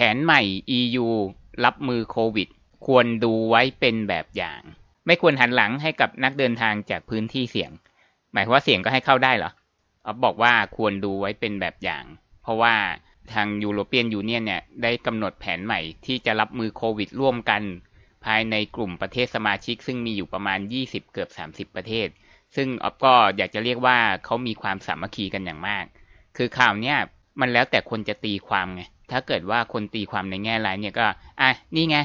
แผนใหม่ EU รับมือโควิด ควรดูไว้เป็นแบบอย่าง ไม่ควรหันหลังให้กับนักเดินทางจากพื้นที่เสี่ยง หมายความว่าเสี่ยงก็ให้เข้าได้เหรอออฟบอกว่าควรดูไว้เป็นแบบอย่าง เพราะว่าทางยูโรเปียนยูเนียนเนี่ยได้กำหนดแผนใหม่ที่จะรับมือโควิดร่วมกัน ภายในกลุ่มประเทศสมาชิก ซึ่งมีอยู่ประมาณ 20 เกือบ 30 ประเทศ ซึ่งออฟก็อยากจะเรียกว่าเขามีความสามัคคีกันอย่างมาก คือข่าวเนี้ยมันแล้วแต่คนจะตีความไง ถ้าเกิดว่าคนตีความในแง่ร้ายเนี่ยก็ อะนี่ไง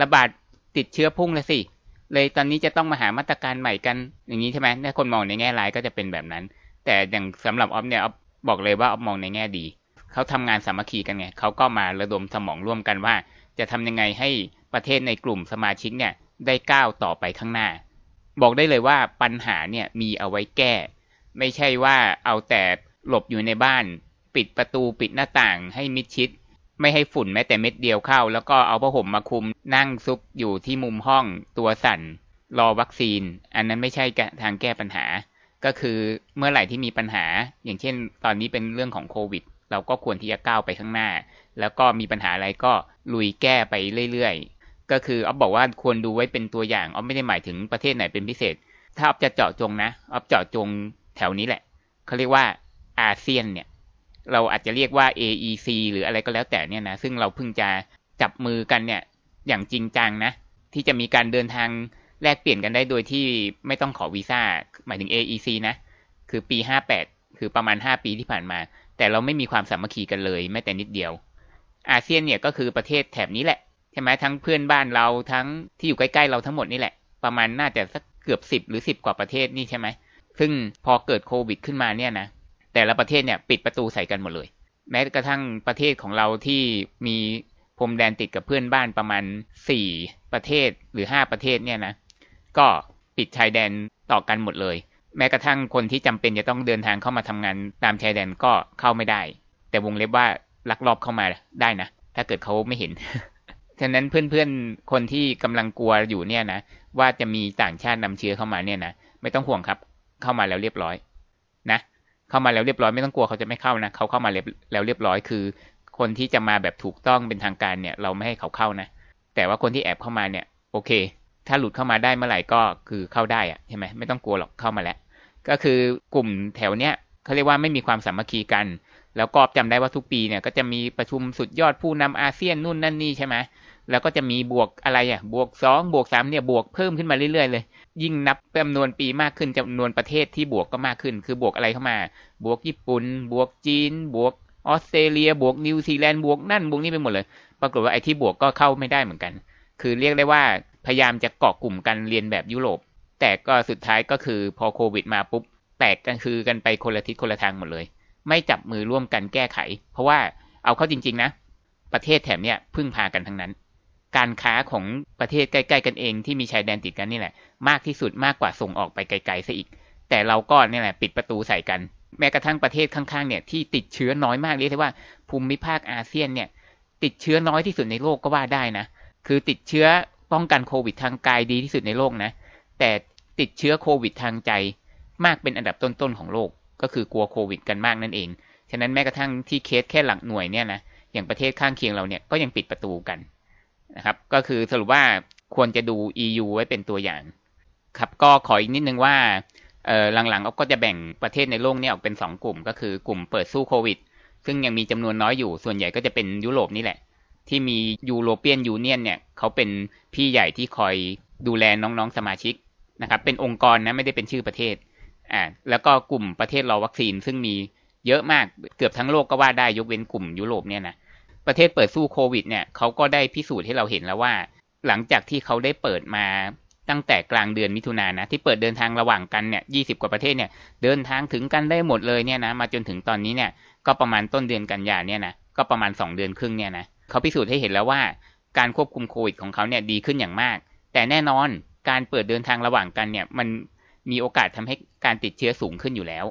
ระบาดติดเชื้อพุ่งแล้วสิ เลยตอนนี้จะต้องมาหามาตรการใหม่กัน อย่างนี้ใช่ไหมถ้าคนมองในแง่ร้ายก็จะเป็นแบบนั้น แต่อย่างสำหรับออฟเนี่ยออฟบอกเลยว่าออฟมองในแง่ดี เขาทำงานสามัคคีกันไงเขาก็มาระดมสมองร่วมกันว่า จะทำยังไงให้ประเทศในกลุ่มสมาชิกเนี่ยได้ก้าวต่อไปข้างหน้า บอกได้เลยว่าปัญหาเนี่ยมีเอาไว้แก้ ไม่ใช่ว่าเอาแต่หลบอยู่ในบ้าน ปิดประตูปิดหน้าต่างให้มิดชิด ไม่ให้ฝุ่นแม้แต่เม็ดเดียวเข้า แล้วก็เอาผ้าห่มมาคุมนั่งซุกอยู่ที่มุมห้องตัวสั่น รอวัคซีน อันนั้นไม่ใช่ทางแก้ปัญหา ก็คือเมื่อไหร่ที่มีปัญหา อย่างเช่น ตอนนี้เป็นเรื่องของโควิด เราก็ควรที่จะก้าวไปข้างหน้า แล้วก็มีปัญหาอะไรก็ลุยแก้ไปเรื่อยๆ ก็คืออ๊อฟบอกว่าควรดูไว้เป็นตัวอย่างอ๊อฟไม่ได้หมายถึงประเทศไหนเป็นพิเศษ ถ้าอ๊อฟจะเจาะจงนะอ๊อฟเจาะจงแถวนี้แหละเขาเรียกว่าอาเซียนเนี่ย เราอาจจะเรียกว่า AEC หรืออะไรก็แล้วแต่เนี่ยนะซึ่งเราเพิ่งจะจับมือกันเนี่ยอย่างจริงจังนะ ที่จะมีการเดินทางแลกเปลี่ยนกันได้โดยที่ไม่ต้องขอวีซ่าหมายถึง AEC นะ คือปี 58 คือประมาณ 5 ปีที่ผ่านมา แต่เราไม่มีความสามัคคีกันเลยแม้แต่นิดเดียว อาเซียนเนี่ยก็คือประเทศแถบนี้แหละใช่ไหมทั้งเพื่อนบ้านเราทั้งที่อยู่ใกล้ๆเราทั้งหมดนี่แหละ ประมาณน่าจะสักเกือบ 10 หรือ 10 กว่าประเทศนี่ใช่ไหมซึ่งพอเกิดโควิดขึ้นมาเนี่ยนะ แต่ละประเทศเนี่ยปิดประตูใส่กันหมดเลย แม้กระทั่งประเทศของเราที่มีพรมแดนติดกับเพื่อนบ้านประมาณสี่ประเทศหรือห้าประเทศเนี่ยนะก็ปิดชายแดนต่อกันหมดเลย แม้กระทั่งคนที่จำเป็นจะต้องเดินทางเข้ามาทำงานตามชายแดนก็เข้าไม่ได้ แต่วงเล็บว่าลักลอบเข้ามาได้นะถ้าเกิดเขาไม่เห็นฉะนั้นเพื่อนๆ คนที่กำลังกลัวอยู่เนี่ยนะว่าจะมีต่างชาตินำเชื้อเข้ามาเนี่ยนะไม่ต้องห่วงครับ เข้ามาแล้วเรียบร้อย เข้ามาแล้วเรียบร้อยไม่ต้องกลัวเขาจะไม่เข้านะเขาเข้ามาแล้วเรียบร้อยคือ คนที่จะมาแบบถูกต้องเป็นทางการเนี่ย เราไม่ให้เขาเข้านะ แต่ว่าคนที่แอบเข้ามาเนี่ย โอเค ถ้าหลุดเข้ามาได้เมื่อไหร่ก็คือเข้าได้อะใช่ไหมไม่ต้องกลัวหรอกเข้ามาแล้ว ก็คือกลุ่มแถวเนี้ยเขาเรียกว่าไม่มีความสามัคคีกัน แล้วก็จำได้ว่าทุกปีเนี่ยก็จะมีประชุมสุดยอดผู้นำอาเซียนนู่นนั่นนี่ใช่ไหม แล้วก็จะมีบวกอะไรอะ บวกสองบวกสามเนี่ยบวกเพิ่มขึ้นมาเรื่อยๆเลย ยิ่งนับจำนวนปีมากขึ้นจำนวนประเทศที่บวกก็มากขึ้น คือบวกอะไรเข้ามา บวกญี่ปุ่น บวกจีน บวกออสเตรเลีย บวกนิวซีแลนด์บวกนั่นบวกนี่ไปหมดเลย ปรากฏว่าไอ้ที่บวกก็เข้าไม่ได้เหมือนกัน คือเรียกได้ว่าพยายามจะเกาะกลุ่มกันเรียนแบบยุโรป แต่ก็สุดท้ายก็คือพอโควิดมาปุ๊บแตกกันคือกันไปคนละทิศคนละทางหมดเลย ไม่จับมือร่วมกันแก้ไข เพราะว่าเอาเข้าจริง ๆ นะ ประเทศแถมเนี้ยพึ่งพากันทั้งนั้น การค้าของประเทศใกล้ๆกันเองที่มีชายแดนติดกันนี่แหละ มากที่สุดมากกว่าส่งออกไปไกลๆซะอีก แต่เราก็นี่แหละปิดประตูใส่กัน แม้กระทั่งประเทศข้างๆเนี่ยที่ติดเชื้อน้อยมากเรียกได้ว่าภูมิภาคอาเซียนเนี่ยติดเชื้อน้อยที่สุดในโลกก็ว่าได้นะ คือติดเชื้อป้องกันโควิดทางกายดีที่สุดในโลกนะ แต่ติดเชื้อโควิดทางใจ มากเป็นอันดับต้นๆของโลก ก็คือกลัวโควิดกันมากนั่นเอง ฉะนั้นแม้กระทั่งที่เคสแค่หลักหน่วยเนี่ยนะ อย่างประเทศข้างเคียงเราเนี่ยก็ยังปิดประตูกัน นะครับ ก็คือสรุปว่าควรจะดู EU ไว้เป็นตัวอย่าง ครับก็ขออีกนิดนึงว่าหลังๆก็จะแบ่งประเทศในโลกนี้ออกเป็น 2 กลุ่ม ก็คือกลุ่มเปิดสู้โควิด ซึ่งยังมีจำนวนน้อยอยู่ ส่วนใหญ่ก็จะเป็นยุโรปนี่แหละ ที่มียูโรเปียนยูเนียนเนี่ยเขาเป็นพี่ใหญ่ที่คอยดูแลน้องๆสมาชิกนะครับ เป็นองค์กรนะไม่ได้เป็นชื่อประเทศอ่าแล้วก็กลุ่มประเทศรอวัคซีนซึ่งมีเยอะมากเกือบทั้งโลกก็ว่าได้ยกเว้นกลุ่มยุโรปเนี่ยนะ ประเทศเปิดสู้โควิดเนี่ยเขาก็ได้พิสูจน์ให้เราเห็นแล้วว่า หลังจากที่เขาได้เปิดมาตั้งแต่กลางเดือนมิถุนายนนะที่เปิดเดินทางระหว่างกันเนี่ยยีกว่าประเทศเนี่ยเดินทางถึงกันได้หมดเลยเนี่ยนะมาจนถึงตอนนี้เนี่ยก็ประมาณต้นเดือนกันยาเนี่ยนะก็ประมาณ 2 เดือนครึ่งเนี่ยนะเขาพิสูจน์ให้เห็นแล้วว่า การควบคุมโควิดของเขาเนี่ยดีขึ้นอย่างมาก แต่แน่นอนการเปิดเดินทางระหว่างกันเนี่ยมันมีโอกาสทำให้การติดเชื้อสูงขึ้นอยู่แล้ว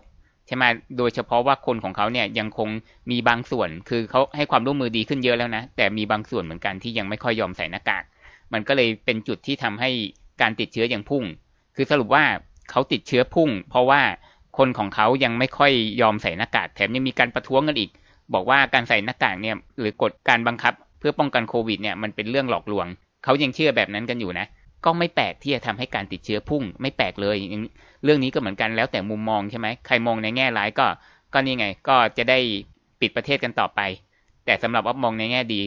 ใช่ไหมโดยเฉพาะว่าคนของเขาเนี่ยยังคงมีบางส่วน คือเขาให้ความร่วมมือดีขึ้นเยอะแล้วนะ แต่มีบางส่วนเหมือนกันที่ยังไม่ค่อยยอมใส่หน้ากาก มันก็เลยเป็นจุดที่ทำให้การติดเชื้อยังพุ่ง คือสรุปว่าเขาติดเชื้อพุ่ง เพราะว่าคนของเขายังไม่ค่อยยอมใส่หน้ากาก แถมยังมีการประท้วงกันอีก บอกว่าการใส่หน้ากากเนี่ยหรือกฎการบังคับ เพื่อป้องกันโควิดเนี่ยมันเป็นเรื่องหลอกลวง เขายังเชื่อแบบนั้นกันอยู่นะ ก็ไม่แปลกที่จะทำให้การติดเชื้อพุ่ง ไม่แปลกเลย เรื่องนี้ก็เหมือนกันแล้วแต่มุมมองใช่ไหมใครมองในแง่ร้ายก็ ก็นี่ไง ก็จะได้ปิดประเทศกันต่อไป แต่สำหรับอ๊อฟมองในแง่ดี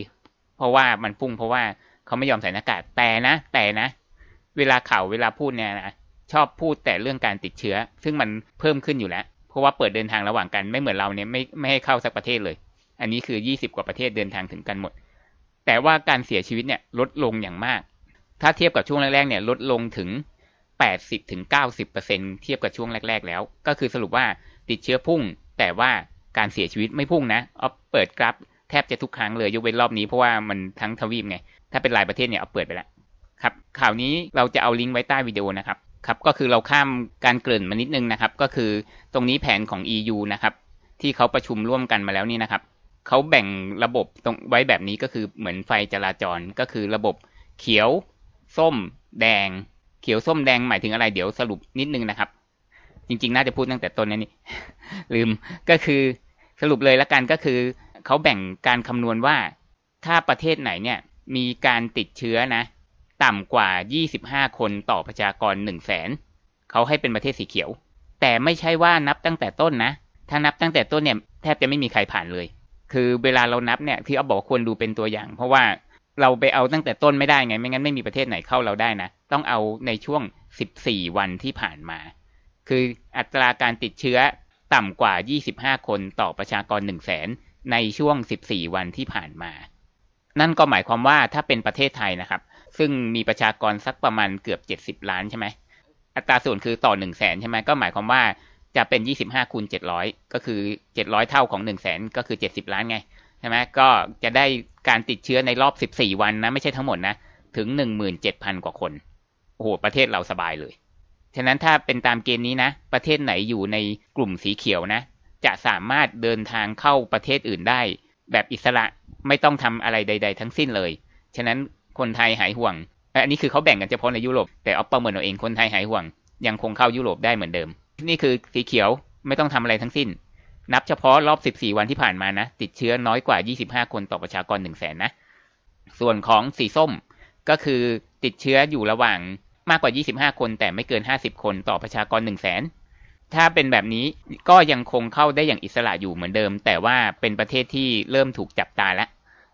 เพราะว่ามันพุ่งเพราะว่าเขาไม่ยอมใส่หน้ากากแต่นะ แต่นะ เวลาข่าวเวลาพูดเนี่ยนะชอบพูดแต่เรื่องการติดเชื้อ ซึ่งมันเพิ่มขึ้นอยู่แล้ว เพราะว่าเปิดเดินทางระหว่างกันไม่เหมือนเราเนี่ยไม่ไม่ให้เข้าสักประเทศเลย อันนี้คือ 20 กว่าประเทศเดินทางถึงกันหมด แต่ว่าการเสียชีวิตเนี่ยลดลงอย่างมาก ถ้าเทียบกับช่วงแรกๆเนี่ยลดลงถึง 80ถึง90เปอร์เซ็นเทียบกับช่วงแรก ๆ แล้ว ก็คือสรุปว่าติดเชื้อพุ่ง แต่ว่าการเสียชีวิตไม่พุ่งนะเอาเปิดกราฟแทบจะทุกครั้งเลยยกเว้นรอบนี้เพราะว่ามันทั้งทวีปไง ถ้าเป็นรายประเทศเนี่ยเอาเปิดไปแล้วครับข่าวนี้เราจะเอาลิงก์ไว้ใต้วิดีโอนะครับครับก็คือเราข้ามการเกริ่นมานิดนึงนะครับ ก็คือตรงนี้แผนของ EU นะครับ ที่เขาประชุมร่วมกันมาแล้วนี่นะครับเขาแบ่งระบบตรงไว้แบบนี้ก็คือเหมือนไฟจราจรก็คือระบบเขียว ส้ม แดง เขียวส้มแดงหมายถึงอะไร เดี๋ยวสรุปนิดนึงนะครับ จริง ๆ น่าจะพูดตั้งแต่ต้นนี่ลืมก็คือสรุปเลยละกันก็คือเขาแบ่งการคำนวณว่า ถ้าประเทศไหนเนี่ย มีการติดเชื้อนะ ต่ำกว่า 25 คนต่อประชากร 1 0 0 0 0แสนเขาให้เป็นประเทศสีเขียว แต่ไม่ใช่ว่านับตั้งแต่ต้นนะ ถ้านับตั้งแต่ต้นเนี่ยแทบจะไม่มีใครผ่านเลย คือเวลาเรานับเนี่ยที่เอาบอกควรดูเป็นตัวอย่าง เพราะว่า เราไปเอาตั้งแต่ต้นไม่ได้ไง ไม่งั้นไม่มีประเทศไหนเข้าเราได้นะ ต้องเอาในช่วง 14 วันที่ผ่านมา คืออัตราการติดเชื้อต่ำกว่า 25 คนต่อประชากร 1 0 0 0 0แสนในช่วง 14 วันที่ผ่านมา นั่นก็หมายความว่าถ้าเป็นประเทศไทยนะครับ ซึ่งมีประชากรสักประมาณเกือบเจ็ดสิบล้านใช่ไหม อัตราส่วนคือต่อหนึ่งแสนใช่ไหมก็หมายความว่าจะเป็นยี่สิบห้าคูณเจ็ดร้อยก็คือเจ็ดร้อยเท่าของหนึ่งแสนก็คือเจ็ดสิบล้านไง ใช่ไหมก็จะได้การติดเชื้อในรอบสิบสี่วันนะ ไม่ใช่ทั้งหมดนะ ถึงหนึ่งหมื่นเจ็ดพันกว่าคน โอ้โห ประเทศเราสบายเลย ฉะนั้นถ้าเป็นตามเกณฑ์นี้นะ ประเทศไหนอยู่ในกลุ่มสีเขียวนะ จะสามารถเดินทางเข้าประเทศอื่นได้ แบบอิสระไม่ต้องทำอะไรใด ๆ ทั้งสิ้นเลย ฉะนั้นคนไทยหายห่วง อันนี้คือเขาแบ่งกันเฉพาะในยุโรป แต่ออฟประเมินเอาเองคนไทยหายห่วง ยังคงเข้ายุโรปได้เหมือนเดิม นี่คือสีเขียวไม่ต้องทำอะไรทั้งสิ้น นับเฉพาะรอบ 14 วันที่ผ่านมานะ ติดเชื้อน้อยกว่า 25 คนต่อประชากร 1 0 0 0 0แสนนะ ส่วนของสีส้มก็คือติดเชื้ออยู่ระหว่างมากกว่า 25 คน แต่ไม่เกิน 50 คนต่อประชากร 1 0 0 0 0แสนถ้าเป็นแบบนี้ก็ยังคงเข้าได้อย่างอิสระอยู่เหมือนเดิม แต่ว่าเป็นประเทศที่เริ่มถูกจับตาแล้ว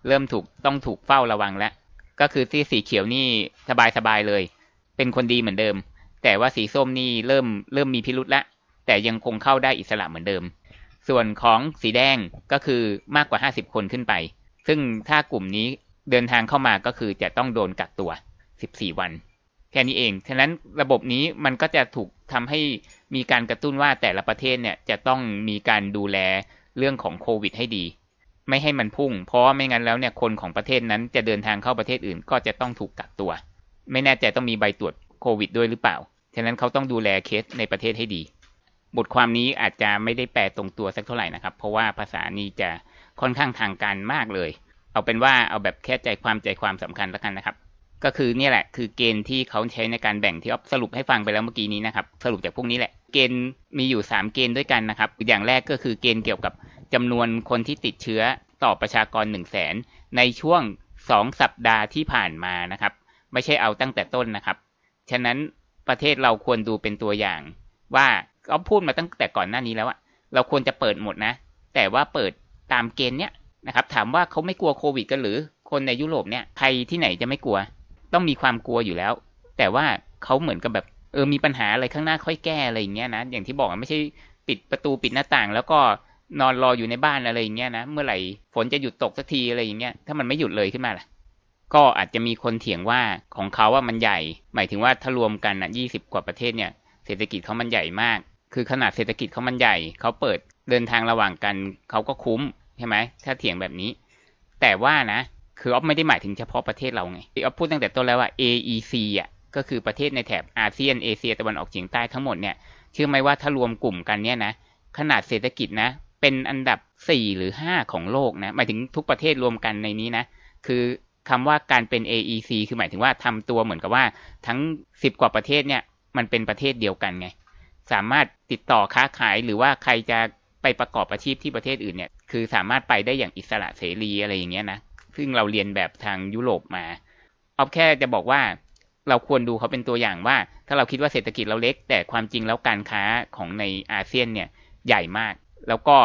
เริ่มถูกต้องถูกเฝ้าระวังแล้ว ก็คือที่สีเขียวนี่สบายสบายเลย เป็นคนดีเหมือนเดิม แต่ว่าสีส้มนี่เริ่มเริ่มมีพิรุษละ แต่ยังคงเข้าได้อิสระเหมือนเดิม ส่วนของสีแดงก็คือมากกว่า 50 คนขึ้นไป ซึ่งถ้ากลุ่มนี้เดินทางเข้ามาก็คือจะต้องโดนกักตัว 14 วัน แค่นี้เอง ฉะนั้นระบบนี้มันก็จะถูกทำให้มีการกระตุ้นว่าแต่ละประเทศเนี่ยจะต้องมีการดูแลเรื่องของโควิด ให้ดี ไม่ให้มันพุ่ง เพราะไม่งั้นแล้วเนี่ยคนของประเทศนั้นจะเดินทางเข้าประเทศอื่น ก็จะต้องถูกกักตัว ไม่แน่ใจต้องมีใบตรวจโควิดด้วยหรือเปล่า ฉะนั้นเขาต้องดูแลเคสในประเทศให้ดี บทความนี้อาจจะไม่ได้แปลตรงตัวสักเท่าไหร่นะครับ เพราะว่าภาษานี้จะค่อนข้างทางการมากเลย เอาเป็นว่าเอาแบบแค่ใจความใจความสำคัญแล้วกันนะครับ ก็คือเนี่ยแหละคือเกณฑ์ที่เขาใช้ในการแบ่งที่ออฟสรุปให้ฟังไปแล้วเมื่อกี้นี้นะครับ สรุปจากพวกนี้แหละ เกณฑ์มีอยู่ 3 เกณฑ์ด้วยกันนะครับ อย่างแรกก็คือเกณฑ์เกี่ยวกับจำนวนคนที่ติดเชื้อต่อประชากร 1 0 0 0 0แสนในช่วง 2 สัปดาห์ที่ผ่านมานะครับ ไม่ใช่เอาตั้งแต่ต้นนะครับ ฉะนั้นประเทศเราควรดูเป็นตัวอย่างว่า เขาพูดมาตั้งแต่ก่อนหน้านี้แล้วอะเราควรจะเปิดหมดนะ แต่ว่าเปิดตามเกณฑ์เนี้ยนะครับ ถามว่าเขาไม่กลัวโควิดกันหรือ คนในยุโรปเนี่ยใครที่ไหนจะไม่กลัว ต้องมีความกลัวอยู่แล้ว แต่ว่าเขาเหมือนกับแบบเออมีปัญหาอะไรข้างหน้าค่อยแก้อะไรอย่างเงี้ยนะอย่างที่บอกไม่ใช่ปิดประตูปิดหน้าต่าง แล้วก็นอนรออยู่ในบ้านอะไรอย่างเงี้ยนะเมื่อไหร่ฝนจะหยุดตกสักทีอะไรอย่างเงี้ยถ้ามันไม่หยุดเลยขึ้นมาล่ะก็อาจจะมีคนเถียงว่าของเขาว่ามันใหญ่ หมายถึงว่าถ้ารวมกันอะยี่สิบกว่าประเทศเนี่ย เศรษฐกิจเขามันใหญ่มาก คือขนาดเศรษฐกิจเขามันใหญ่เขาเปิดเดินทางระหว่างกันเขาก็คุ้มใช่ไหมถ้าเถียงแบบนี้ แต่ว่านะ คือออฟไม่ได้หมายถึงเฉพาะประเทศเราไงออฟพูดตั้งแต่ต้นแล้วว่า AEC อะก็คือประเทศในแถบอาเซียนเอเชียตะวันออกเฉียงใต้ทั้งหมดเนี่ยเชื่อไหมว่าถ้ารวมกลุ่มกันเนี่ยนะขนาดเศรษฐกิจนะ เป็นอันดับสี่หรือห้าของโลกนะหมายถึงทุกประเทศรวมกันในนี้นะคือคำว่าการเป็น AEC คือหมายถึงว่าทำตัวเหมือนกับว่าทั้งสิบกว่าประเทศเนี่ยมันเป็นประเทศเดียวกันไง สามารถติดต่อค้าขายหรือว่าใครจะไปประกอบอาชีพที่ประเทศอื่นเนี่ย คือสามารถไปได้อย่างอิสระเสรีอะไรอย่างเงี้ยนะ ซึ่งเราเรียนแบบทางยุโรปมาออฟแค่จะบอกว่าเราควรดูเขาเป็นตัวอย่างว่า ถ้าเราคิดว่าเศรษฐกิจเราเล็ก แต่ความจริงแล้วการค้าของในอาเซียนเนี่ยใหญ่มาก แล้วก็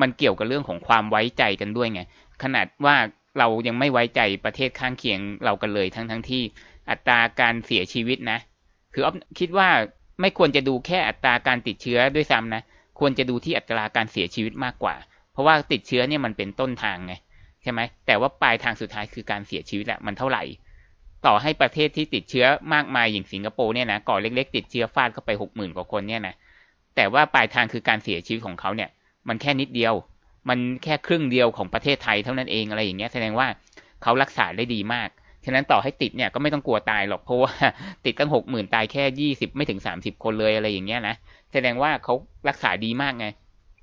มันเกี่ยวกับเรื่องของความไว้ใจกันด้วยไงขนาดว่าเรายังไม่ไว้ใจประเทศข้างเคียงเรากันเลยทั้งทั้งที่อัตราการเสียชีวิตนะ คือออฟคิดว่า ไม่ควรจะดูแค่อัตราการติดเชื้อด้วยซ้ำนะ ควรจะดูที่อัตราการเสียชีวิตมากกว่า เพราะว่าติดเชื้อเนี่ยมันเป็นต้นทางไงใช่ไหมแต่ว่าปลายทางสุดท้ายคือการเสียชีวิตแหละมันเท่าไหร่ ต่อให้ประเทศที่ติดเชื้อมากมายอย่างสิงคโปร์เนี่ยนะก่อเล็ก ๆ ติดเชื้อฟาดเข้าไปหกหมื่นกว่าคนเนี่ยนะแต่ว่าปลายทางคือการเสียชีวิตของเขาเนี่ย มันแค่นิดเดียว มันแค่ครึ่งเดียวของประเทศไทยเท่านั้นเองอะไรอย่างเงี้ยแสดงว่าเขารักษาได้ดีมาก ฉะนั้นต่อให้ติดเนี่ยก็ไม่ต้องกลัวตายหรอกเพราะว่าติดตั้งหกหมื่นตายแค่ยี่สิบไม่ถึงสามสิบคนเลยอะไรอย่างเงี้ยนะแสดงว่าเขารักษาดีมากไง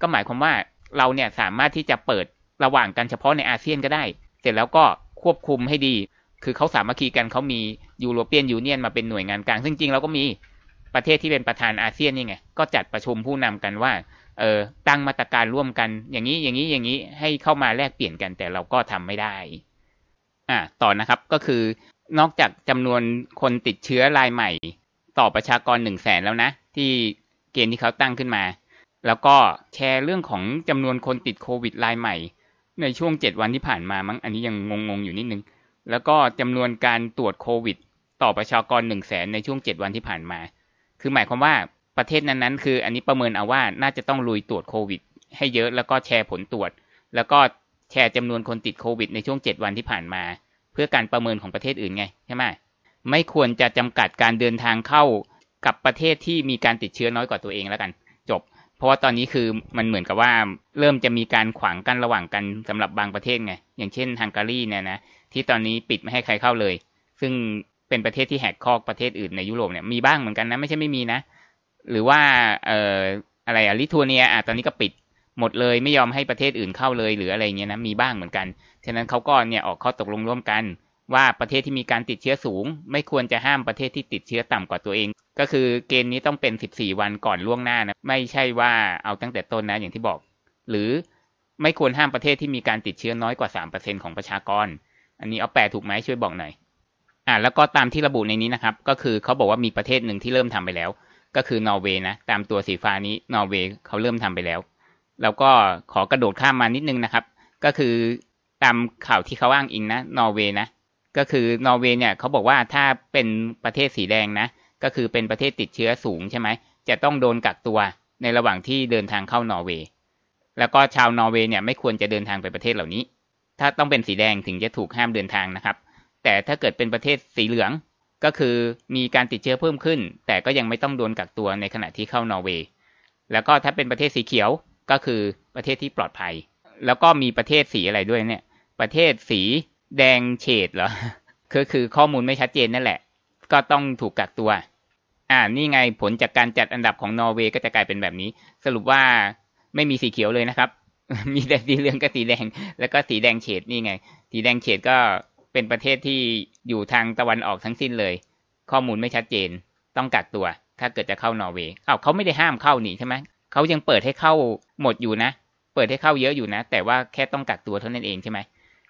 ก็หมายความว่าเราเนี่ยสามารถที่จะเปิดระหว่างกันเฉพาะในอาเซียนก็ได้ เสร็จแล้วก็ควบคุมให้ดี คือเขาสามัคคีกันเขามี European Union มาเป็นหน่วยงานกลางซึ่งจริงเราก็มีประเทศที่เป็นประธานอาเซียนนี่ไงก็จัดประชุมผู้นำกันว่าเออตั้งมาตรการร่วมกัน อย่างนี้อย่างนี้อย่างนี้ให้เข้ามาแลกเปลี่ยนกันแต่เราก็ทำไม่ได้ อ่าต่อนะครับก็คือนอกจากจำนวนคนติดเชื้อรายใหม่ ต่อประชากรหนึ่งแสนแล้วนะ ที่เกณฑ์ที่เขาตั้งขึ้นมา แล้วก็แชร์เรื่องของจำนวนคนติดโควิดรายใหม่ ในช่วงเจ็ดวันที่ผ่านมามั้งอันนี้ยังงงๆอยู่นิดนึง แล้วก็จำนวนการตรวจโควิด ต่อประชากรหนึ่งแสนในช่วงเจ็ดวันที่ผ่านมา คือหมายความว่าประเทศนั้นๆ คืออันนี้ประเมินเอาว่าน่าจะต้องลุยตรวจโควิด ให้เยอะแล้วก็แชร์ผลตรวจ แล้วก็ แชร์จำนวนคนติดโควิดในช่วง 7 วันที่ผ่านมา เพื่อการประเมินของประเทศอื่นไงใช่ไหมไม่ควรจะจำกัดการเดินทางเข้ากับประเทศที่มีการติดเชื้อน้อยกว่าตัวเองแล้วกัน จบ เพราะว่าตอนนี้คือมันเหมือนกับว่าเริ่มจะมีการขวางกันระหว่างกันสำหรับบางประเทศไงอย่างเช่นฮังการีเนี่ยนะที่ตอนนี้ปิดไม่ให้ใครเข้าเลย ซึ่งเป็นประเทศที่แหกคอกประเทศอื่นในยุโรปเนี่ยมีบ้างเหมือนกันนะไม่ใช่ไม่มีนะ หรือว่าเอ่ออะไรอะลิทัวเนียอะตอนนี้ก็ปิด หมดเลยไม่ยอมให้ประเทศอื่นเข้าเลยหรืออะไรเงี้ยนะมีบ้างเหมือนกันฉะนั้นเขาก็เนี่ยออกข้อตกลงร่วมกัน ว่าประเทศที่มีการติดเชื้อสูง ไม่ควรจะห้ามประเทศที่ติดเชื้อต่ำกว่าตัวเอง ก็คือเกณฑ์นี้ต้องเป็น 14 วันก่อนล่วงหน้านะไม่ใช่ว่าเอาตั้งแต่ต้นนะอย่างที่บอก หรือไม่ควรห้ามประเทศที่มีการติดเชื้อน้อยกว่า 3%ของประชากร อันนี้เอาแปลถูกไหมช่วยบอกหน่อยอ่าแล้วก็ตามที่ระบุในนี้นะครับ ก็คือเขาบอกว่ามีประเทศหนึ่งที่เริ่มทำไปแล้ว ก็คือนอร์เวย์นะตามตัวสีฟ้านี้นอร์เวย์เขาเริ่มทำไปแล้ว แล้วก็ขอกระโดดข้ามมานิดนึงนะครับ ก็คือตามข่าวที่เขาอ้างอิงนะนอร์เวย์นะก็คือนอร์เวย์เนี่ยเขาบอกว่าถ้าเป็นประเทศสีแดงนะ ก็คือเป็นประเทศติดเชื้อสูงใช่ไหมจะต้องโดนกักตัวในระหว่างที่เดินทางเข้านอร์เวย์แล้วก็ชาวนอร์เวย์เนี่ยไม่ควรจะเดินทางไปประเทศเหล่านี้ ถ้าต้องเป็นสีแดงถึงจะถูกห้ามเดินทางนะครับ แต่ถ้าเกิดเป็นประเทศสีเหลืองก็คือมีการติดเชื้อเพิ่มขึ้น แต่ก็ยังไม่ต้องโดนกักตัวในขณะที่เข้านอร์เวย์แล้วก็ถ้าเป็นประเทศสีเขียว ก็คือประเทศที่ปลอดภัย แล้วก็มีประเทศสีอะไรด้วยเนี่ย ประเทศสีแดงเฉดเหรอคือคือข้อมูลไม่ชัดเจนนั่นแหละ ก็ต้องถูกกักตัว อ่านี่ไงผลจากการจัดอันดับของนอร์เวย์ก็จะกลายเป็นแบบนี้ สรุปว่าไม่มีสีเขียวเลยนะครับ มีแต่สีเหลืองกับสีแดง แล้วก็สีแดงเฉดนี่ไง สีแดงเฉดก็เป็นประเทศที่อยู่ทางตะวันออกทั้งสิ้นเลย ข้อมูลไม่ชัดเจน ต้องกักตัว ถ้าเกิดจะเข้านอร์เวย์อ้าวเขาไม่ได้ห้ามเข้านี่ใช่ไหม เขายังเปิดให้เข้าหมดอยู่นะ เปิดให้เข้าเยอะอยู่นะ แต่ว่าแค่ต้องกักตัวเท่านั้นเองใช่ไหม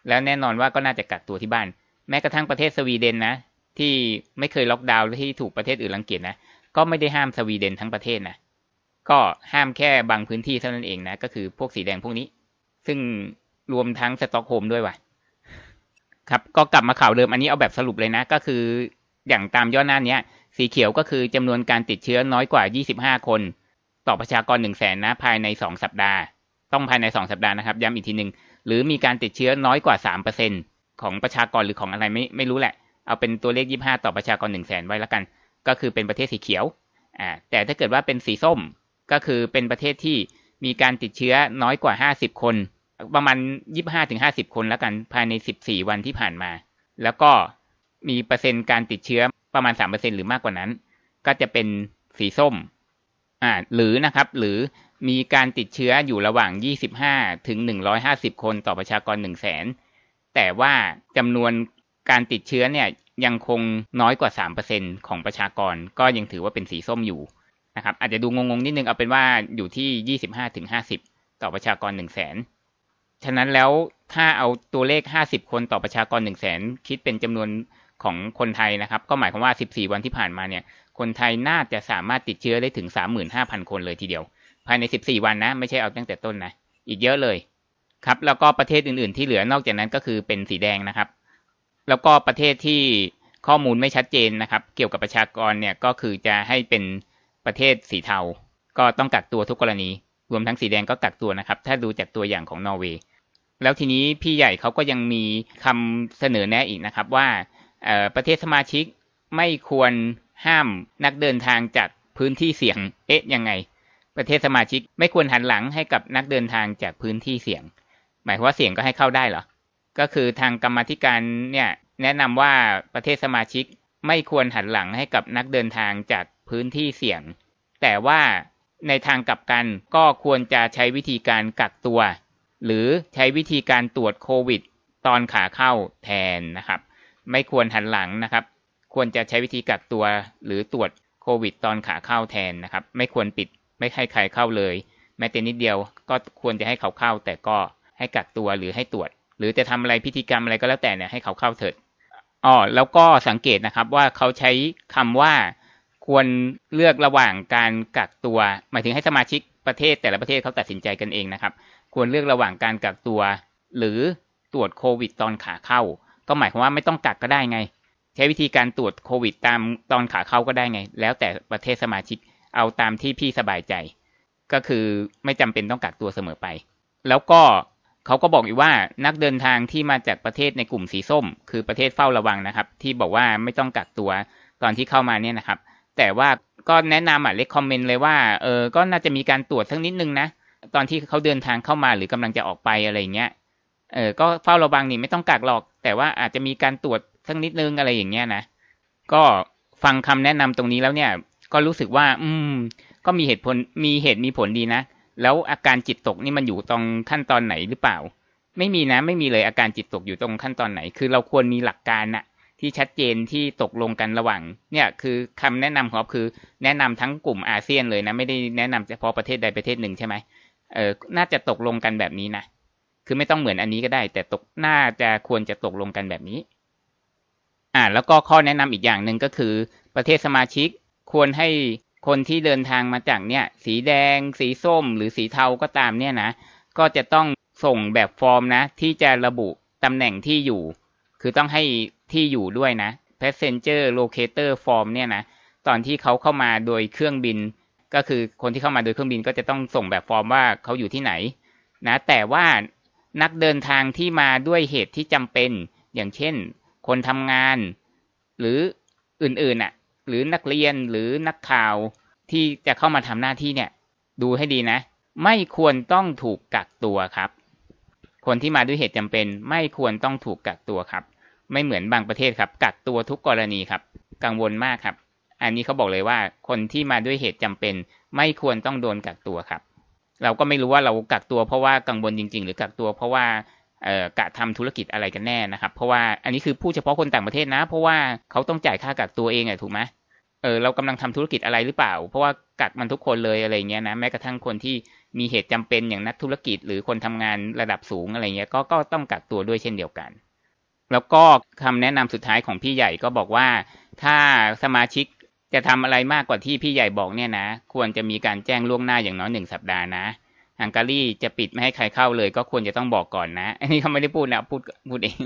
แล้วแน่นอนว่าก็น่าจะกักตัวที่บ้าน แม้กระทั่งประเทศสวีเดนนะ ที่ไม่เคยล็อกดาวน์ที่ถูกประเทศอื่นรังเกียจนะ ก็ไม่ได้ห้ามสวีเดนทั้งประเทศนะ ก็ห้ามแค่บางพื้นที่เท่านั้นเองนะ ก็คือพวกสีแดงพวกนี้ ซึ่งรวมทั้งสตอกโฮล์มด้วยว่ะ ครับ ก็กลับมาข่าวเดิม อันนี้เอาแบบสรุปเลยนะ ก็คืออย่างตามย่อหน้านี้สีเขียวก็คือจำนวนการติดเชื้อน้อยกว่า 25 คน ต่อประชากรหนึ่งแสนนะภายในสองสัปดาห์ ต้องภายในสองสัปดาห์นะครับ ย้ำอีกทีหนึ่งหรือมีการติดเชื้อน้อยกว่าสามเปอร์เซ็นต์ของประชากรหรือของอะไรไม่ไม่รู้แหละ เอาเป็นตัวเลขยี่ห้าต่อประชากรหนึ่งแสนไว้แล้วกัน ก็คือเป็นประเทศสีเขียวอ่าแต่ถ้าเกิดว่าเป็นสีส้มก็คือเป็นประเทศที่มีการติดเชื้อน้อยกว่าห้าสิบคน ประมาณยี่ห้าถึงห้าสิบคนแล้วกันภายในสิบสี่วันที่ผ่านมา แล้วก็มีเปอร์เซ็นต์การติดเชื้อประมาณสามเปอร์เซ็นหรือมากกว่านั้น ก็จะเป็นสีส้ม อ่าหรือนะครับหรือมีการติดเชื้ออยู่ระหว่าง 25 ถึง 150 คนต่อประชากร 1 0 0 0 0แสนแต่ว่าจำนวนการติดเชื้อเนี่ยยังคงน้อยกว่า 3%ของประชากรก็ยังถือว่าเป็นสีส้มอยู่นะครับอาจจะดูงงๆนิดนึงเอาเป็นว่าอยู่ที่ 25ถึง50 ต่อประชากร 1 0 0 0 0แสนฉะนั้นแล้วถ้าเอาตัวเลข 50 คนต่อประชากร 1 0 0 0 0แสนคิดเป็นจำนวนของคนไทยนะครับ ก็หมายความว่า 14 วันที่ผ่านมาเนี่ย คนไทยน่าจะสามารถติดเชื้อได้ถึง 35,000 คนเลยทีเดียว ภายใน 14 วันนะ ไม่ใช่เอาตั้งแต่ต้นนะ อีกเยอะเลย ครับ แล้วก็ประเทศอื่นๆที่เหลือนอกจากนั้นก็คือเป็นสีแดงนะครับ แล้วก็ประเทศที่ข้อมูลไม่ชัดเจนนะครับ เกี่ยวกับประชากรเนี่ยก็คือจะให้เป็นประเทศสีเทา ก็ต้องกักตัวทุกกรณี รวมทั้งสีแดงก็กักตัวนะครับ ถ้าดูจากตัวอย่างของนอร์เวย์แล้วทีนี้พี่ใหญ่เขาก็ยังมีคำเสนอแนะอีกนะครับว่าประเทศสมาชิกไม่ควร ห้ามนักเดินทางจากพื้นที่เสี่ยง เอ๊ะยังไง ประเทศสมาชิกไม่ควรหันหลังให้กับนักเดินทางจากพื้นที่เสี่ยง หมายว่าเสี่ยงก็ให้เข้าได้เหรอ ก็คือทางกรรมธิการเนี่ยแนะนำว่าประเทศสมาชิกไม่ควรหันหลังให้กับนักเดินทางจากพื้นที่เสี่ยง แต่ว่าในทางกลับกันก็ควรจะใช้วิธีการกักตัว หรือใช้วิธีการตรวจโควิด ตอนขาเข้าแทนนะครับ ไม่ควรหันหลังนะครับ ควรจะใช้วิธีกักตัวหรือตรวจโควิด ตอนขาเข้าแทนนะครับ ไม่ควรปิดไม่ให้ใครเข้าเลย แม้แต่นิดเดียวก็ควรจะให้เขาเข้า แต่ก็ให้กักตัวหรือให้ตรวจ หรือจะทำอะไรพิธีกรรมอะไรก็แล้วแต่เนี่ยให้เขาเข้าเถิดอ๋อแล้วก็สังเกตนะครับว่าเขาใช้คำว่าควรเลือกระหว่างการกักตัว หมายถึงให้สมาชิกประเทศแต่ละประเทศเขาตัดสินใจกันเองนะครับ ควรเลือกระหว่างการกักตัว หรือตรวจโควิด ตอนขาเข้า ก็หมายความว่าไม่ต้องกักก็ได้ไง ใช้วิธีการตรวจโควิดตามตอนขาเข้าก็ได้ไง แล้วแต่ประเทศสมาชิกเอาตามที่พี่สบายใจ ก็คือไม่จำเป็นต้องกักตัวเสมอไป แล้วก็เขาก็บอกอีกว่านักเดินทางที่มาจากประเทศในกลุ่มสีส้ม คือประเทศเฝ้าระวังนะครับ ที่บอกว่าไม่ต้องกักตัวตอนที่เข้ามาเนี่ยนะครับ แต่ว่าก็แนะนำอะเลคคอมเมนต์เลยว่าเออก็น่าจะมีการตรวจสักนิดนึงนะตอนที่เขาเดินทางเข้ามาหรือกำลังจะออกไปอะไรเงี้ยเออก็เฝ้าระวังนี่ไม่ต้องกักหรอก แต่ว่าอาจจะมีการตรวจ สักนิดนึงอะไรอย่างเงี้ยนะ ก็ฟังคำแนะนำตรงนี้แล้วเนี่ย ก็รู้สึกว่า อืม ก็มีเหตุผลมีเหตุมีผลดีนะ แล้วอาการจิตตกนี่มันอยู่ตรงขั้นตอนไหนหรือเปล่า ไม่มีนะ ไม่มีเลยอาการจิตตกอยู่ตรงขั้นตอนไหน คือเราควรมีหลักการนะที่ชัดเจนที่ตกลงกันระหว่าง เนี่ยคือคำแนะนำของคือ แนะนำทั้งกลุ่มอาเซียนเลยนะ ไม่ได้แนะนำเฉพาะประเทศใดประเทศหนึ่งใช่ไหมเออน่าจะตกลงกันแบบนี้นะคือไม่ต้องเหมือนอันนี้ก็ได้ แต่ตกน่าจะควรจะตกลงกันแบบนี้ อ่าแล้วก็ข้อแนะนำอีกอย่างหนึ่งก็คือ ประเทศสมาชิกควรให้คนที่เดินทางมาจากเนี่ย สีแดง สีส้ม หรือสีเทาก็ตามเนี่ยนะ ก็จะต้องส่งแบบฟอร์มนะ ที่จะระบุตำแหน่งที่อยู่ คือต้องให้ที่อยู่ด้วยนะ passenger locator form เนี่ยนะ ตอนที่เขาเข้ามาโดยเครื่องบิน ก็คือคนที่เข้ามาโดยเครื่องบินก็จะต้องส่งแบบฟอร์มว่าเขาอยู่ที่ไหน นะ แต่ว่านักเดินทางที่มาด้วยเหตุที่จำเป็น อย่างเช่น คนทำงาน หรืออื่นๆอะ หรือนักเรียนหรือนักข่าวที่จะเข้ามาทำหน้าที่เนี่ย ดูให้ดีนะ ไม่ควรต้องถูกกักตัวครับ คนที่มาด้วยเหตุจำเป็น ไม่ควรต้องถูกกักตัวครับ ไม่เหมือนบางประเทศครับ กักตัวทุกกรณีครับ กังวลมากครับ อันนี้เขาบอกเลยว่า คนที่มาด้วยเหตุจำเป็น ไม่ควรต้องโดนกักตัวครับ เราก็ไม่รู้ว่าเรากักตัวเพราะว่ากังวลจริง ๆ หรือกักตัวเพราะว่า กะทำธุรกิจอะไรกันแน่นะครับ เพราะว่าอันนี้คือพูดเฉพาะคนต่างประเทศนะ เพราะว่าเขาต้องจ่ายค่ากักตัวเองอะถูกไหมเออเรากำลังทำธุรกิจอะไรหรือเปล่า เพราะว่ากักมันทุกคนเลยอะไรเงี้ยนะแม้กระทั่งคนที่มีเหตุจำเป็นอย่างนักธุรกิจ หรือคนทำงานระดับสูงอะไรเงี้ยก็ก็ต้องกักตัวด้วยเช่นเดียวกัน แล้วก็คำแนะนำสุดท้ายของพี่ใหญ่ก็บอกว่า ถ้าสมาชิกจะทำอะไรมากกว่าที่พี่ใหญ่บอกเนี่ยนะ ควรจะมีการแจ้งล่วงหน้าอย่างน้อยหนึ่งสัปดาห์นะ ฮังการีจะปิดไม่ให้ใครเข้าเลย ก็ควรจะต้องบอกก่อนนะ อันนี้เขาไม่ได้พูดนะพูดพูดเอง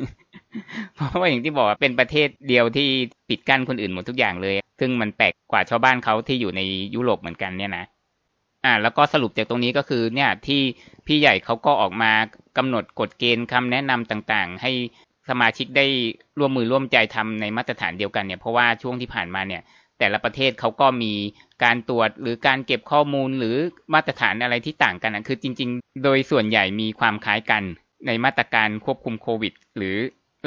เพราะว่าอย่างที่บอกเป็นประเทศเดียวที่ปิดกั้นคนอื่นหมดทุกอย่างเลย ซึ่งมันแปลกกว่าชาวบ้านเขาที่อยู่ในยุโรปเหมือนกันเนี่ยนะอ่าแล้วก็สรุปจากตรงนี้ก็คือเนี่ยที่พี่ใหญ่เขาก็ออกมากำหนดกฎเกณฑ์คำแนะนำต่างๆ ให้สมาชิกได้ร่วมมือร่วมใจทำในมาตรฐานเดียวกันเนี่ยเพราะว่าช่วงที่ผ่านมาเนี่ย แต่ละประเทศเขาก็มีการตรวจหรือการเก็บข้อมูลหรือมาตรฐานอะไรที่ต่างกันนะคือจริง ๆ โดยส่วนใหญ่มีความคล้ายกันในมาตรการควบคุมโควิด หรือ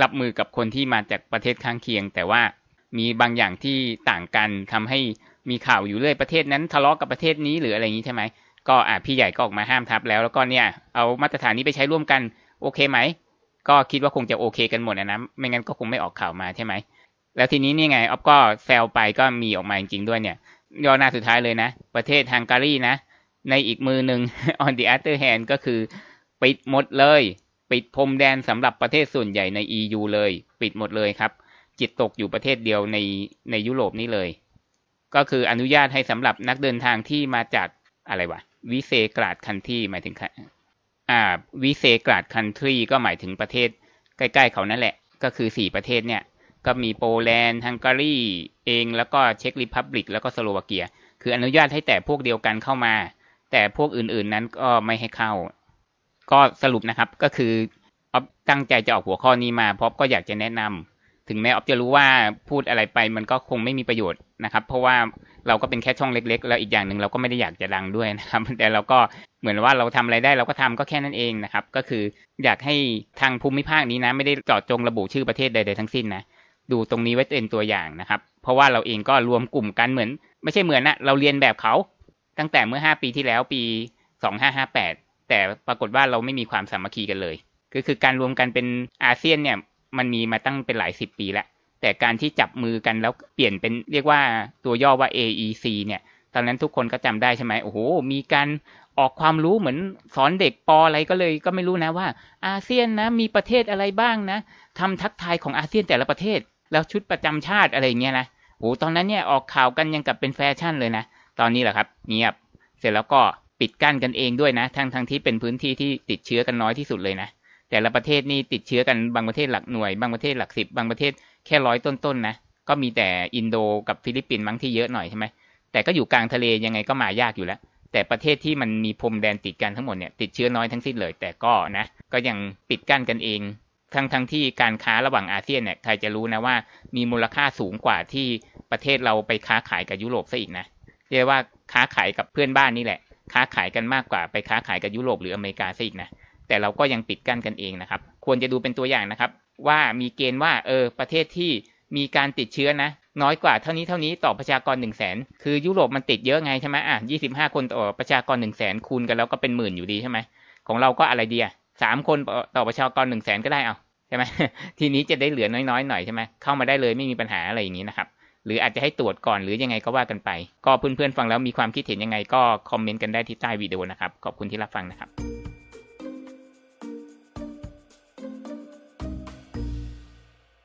รับมือกับคนที่มาจากประเทศข้างเคียง แต่ว่ามีบางอย่างที่ต่างกันทำให้มีข่าวอยู่เรื่อยประเทศนั้นทะเลาะกับประเทศนี้หรืออะไรอย่างนี้ใช่ไหมก็อะพี่ใหญ่ก็ออกมาห้ามทับแล้วแล้วก็เนี่ยเอามาตรฐานนี้ไปใช้ร่วมกันโอเคไหม ก็คิดว่าคงจะโอเคกันหมดนะไม่งั้นก็คงไม่ออกข่าวมาใช่ไหม แล้วทีนี้นี่ไงออฟก็แซลไปก็มีออกมาจริงๆด้วยเนี่ยย่อหน้าสุดท้ายเลยนะ ประเทศฮังการีนะ ในอีกมือหนึ่ง on the other hand ก็คือ ปิดหมดเลย ปิดพรมแดนสำหรับประเทศส่วนใหญ่ใน EU เลย ปิดหมดเลยครับ จิตตกอยู่ประเทศเดียวในในยุโรปนี่เลย ก็คืออนุญาตให้สำหรับนักเดินทางที่มาจากอะไรวะวิเซกราดคันที่หมายถึงอ่าวิเซกราดคันทรีก็หมายถึงประเทศใกล้ๆเขานั่นแหละ ก็คือสี่ประเทศเนี่ย ก็มีโปแลนด์ฮังการีเองแล้วก็เช็กริพับลิก แล้วก็สโลวาเกีย คืออนุญาตให้แต่พวกเดียวกันเข้ามา แต่พวกอื่นๆนั้นก็ไม่ให้เข้า ก็สรุปนะครับก็คือออฟตั้งใจจะออกหัวข้อนี้มาเพราะก็อยากจะแนะนำถึงแม้ออฟจะรู้ว่าพูดอะไรไปมันก็คงไม่มีประโยชน์นะครับ เพราะว่าเราก็เป็นแค่ช่องเล็ก ๆ แล้วอีกอย่างหนึ่งเราก็ไม่ได้อยากจะดังด้วยนะครับ แต่เราก็เหมือนว่าเราทำอะไรได้เราก็ทำก็แค่นั้นเองนะครับ ก็คืออยากให้ทางภูมิภาคนี้นะ ไม่ได้เจาะจงระบุชื่อประเทศใดๆทั้งสิ้นนะ ดูตรงนี้ไว้เป็นตัวอย่างนะครับ เพราะว่าเราเองก็รวมกลุ่มกันเหมือน ไม่ใช่เหมือนนะเราเรียนแบบเขาตั้งแต่เมื่อ 5 ปีที่แล้วปี 2558 แต่ปรากฏว่าเราไม่มีความสามัคคีกันเลย ก็คือการรวมกันเป็นอาเซียนเนี่ยมันมีมาตั้งเป็นหลายสิบปีแล้ว แต่การที่จับมือกันแล้วเปลี่ยนเป็นเรียกว่าตัวย่อว่า AEC เนี่ย ตอนนั้นทุกคนก็จำได้ใช่ไหมโอ้โห มีการออกความรู้เหมือนสอนเด็กปออะไรก็เลยก็ไม่รู้นะว่า อาเซียนนะมีประเทศอะไรบ้างนะทำทักทายของอาเซียนแต่ละประเทศ แล้วชุดประจำชาติอะไรเงี้ยนะโอ้ตอนนั้นเนี่ยออกข่าวกันยังกับเป็นแฟชั่นเลยนะ ตอนนี้แหละครับ เงียบ เสร็จแล้วก็ปิดกั้นกันเองด้วยนะทั้งทั้งที่เป็นพื้นที่ที่ติดเชื้อกันน้อยที่สุดเลยนะ แต่ละประเทศนี่ติดเชื้อกันบางประเทศหลักหน่วย บางประเทศหลักสิบบางประเทศแค่ร้อยต้นๆนนะก็มีแต่อินโดกับฟิลิปปินส์มั้งที่เยอะหน่อยใช่ไหมแต่ก็อยู่กลางทะเลยังไงก็มายากอยู่แล้ว แต่ประเทศที่มันมีพรมแดนติดกันทั้งหมดเนี่ยติดเชื้อน้อยทั้งสิ้นเลย แต่ก็นะ ก็ยังปิดกั้นกันเอง ทั้งทั้งที่การค้าระหว่างอาเซียนเนี่ยใครจะรู้นะว่ามีมูลค่าสูงกว่าที่ประเทศเราไปค้าขายกับยุโรปซะอีกนะเรียกว่าค้าขายกับเพื่อนบ้านนี่แหละ ค้าขายกันมากกว่าไปค้าขายกับยุโรปหรืออเมริกาซะอีกนะแต่เราก็ยังปิดกั้นกันเองนะครับ ควรจะดูเป็นตัวอย่างนะครับ ว่ามีเกณฑ์ว่าเออประเทศที่มีการติดเชื้อนะ น้อยกว่าเท่านี้เท่านี้ต่อประชากรหนึ่งแสนคือยุโรปมันติดเยอะไงใช่ไหมอะยี่สิบห้าคนต่อประชากรหนึ่งแสนคูณกันแล้วก็เป็นหมื่นอยู่ดีใช่ไหมของเราก็อะไรเดียสามคนต่อประชากรหนึ่งแสนก็ได้เอา ช่ไหมทีนี้จะได้เหลือน้อยๆหน่อยใช่ไหมเข้ามาได้เลยไม่มีปัญหาอะไรอย่างนี้นะครับ หรืออาจจะให้ตรวจก่อนหรือยังไงก็ว่ากันไป ก็เพื่อนๆฟังแล้วมีความคิดเห็นยังไงก็คอมเมนต์กันได้ที่ใต้วิดีโอนะครับ ขอบคุณที่รับฟังนะครับ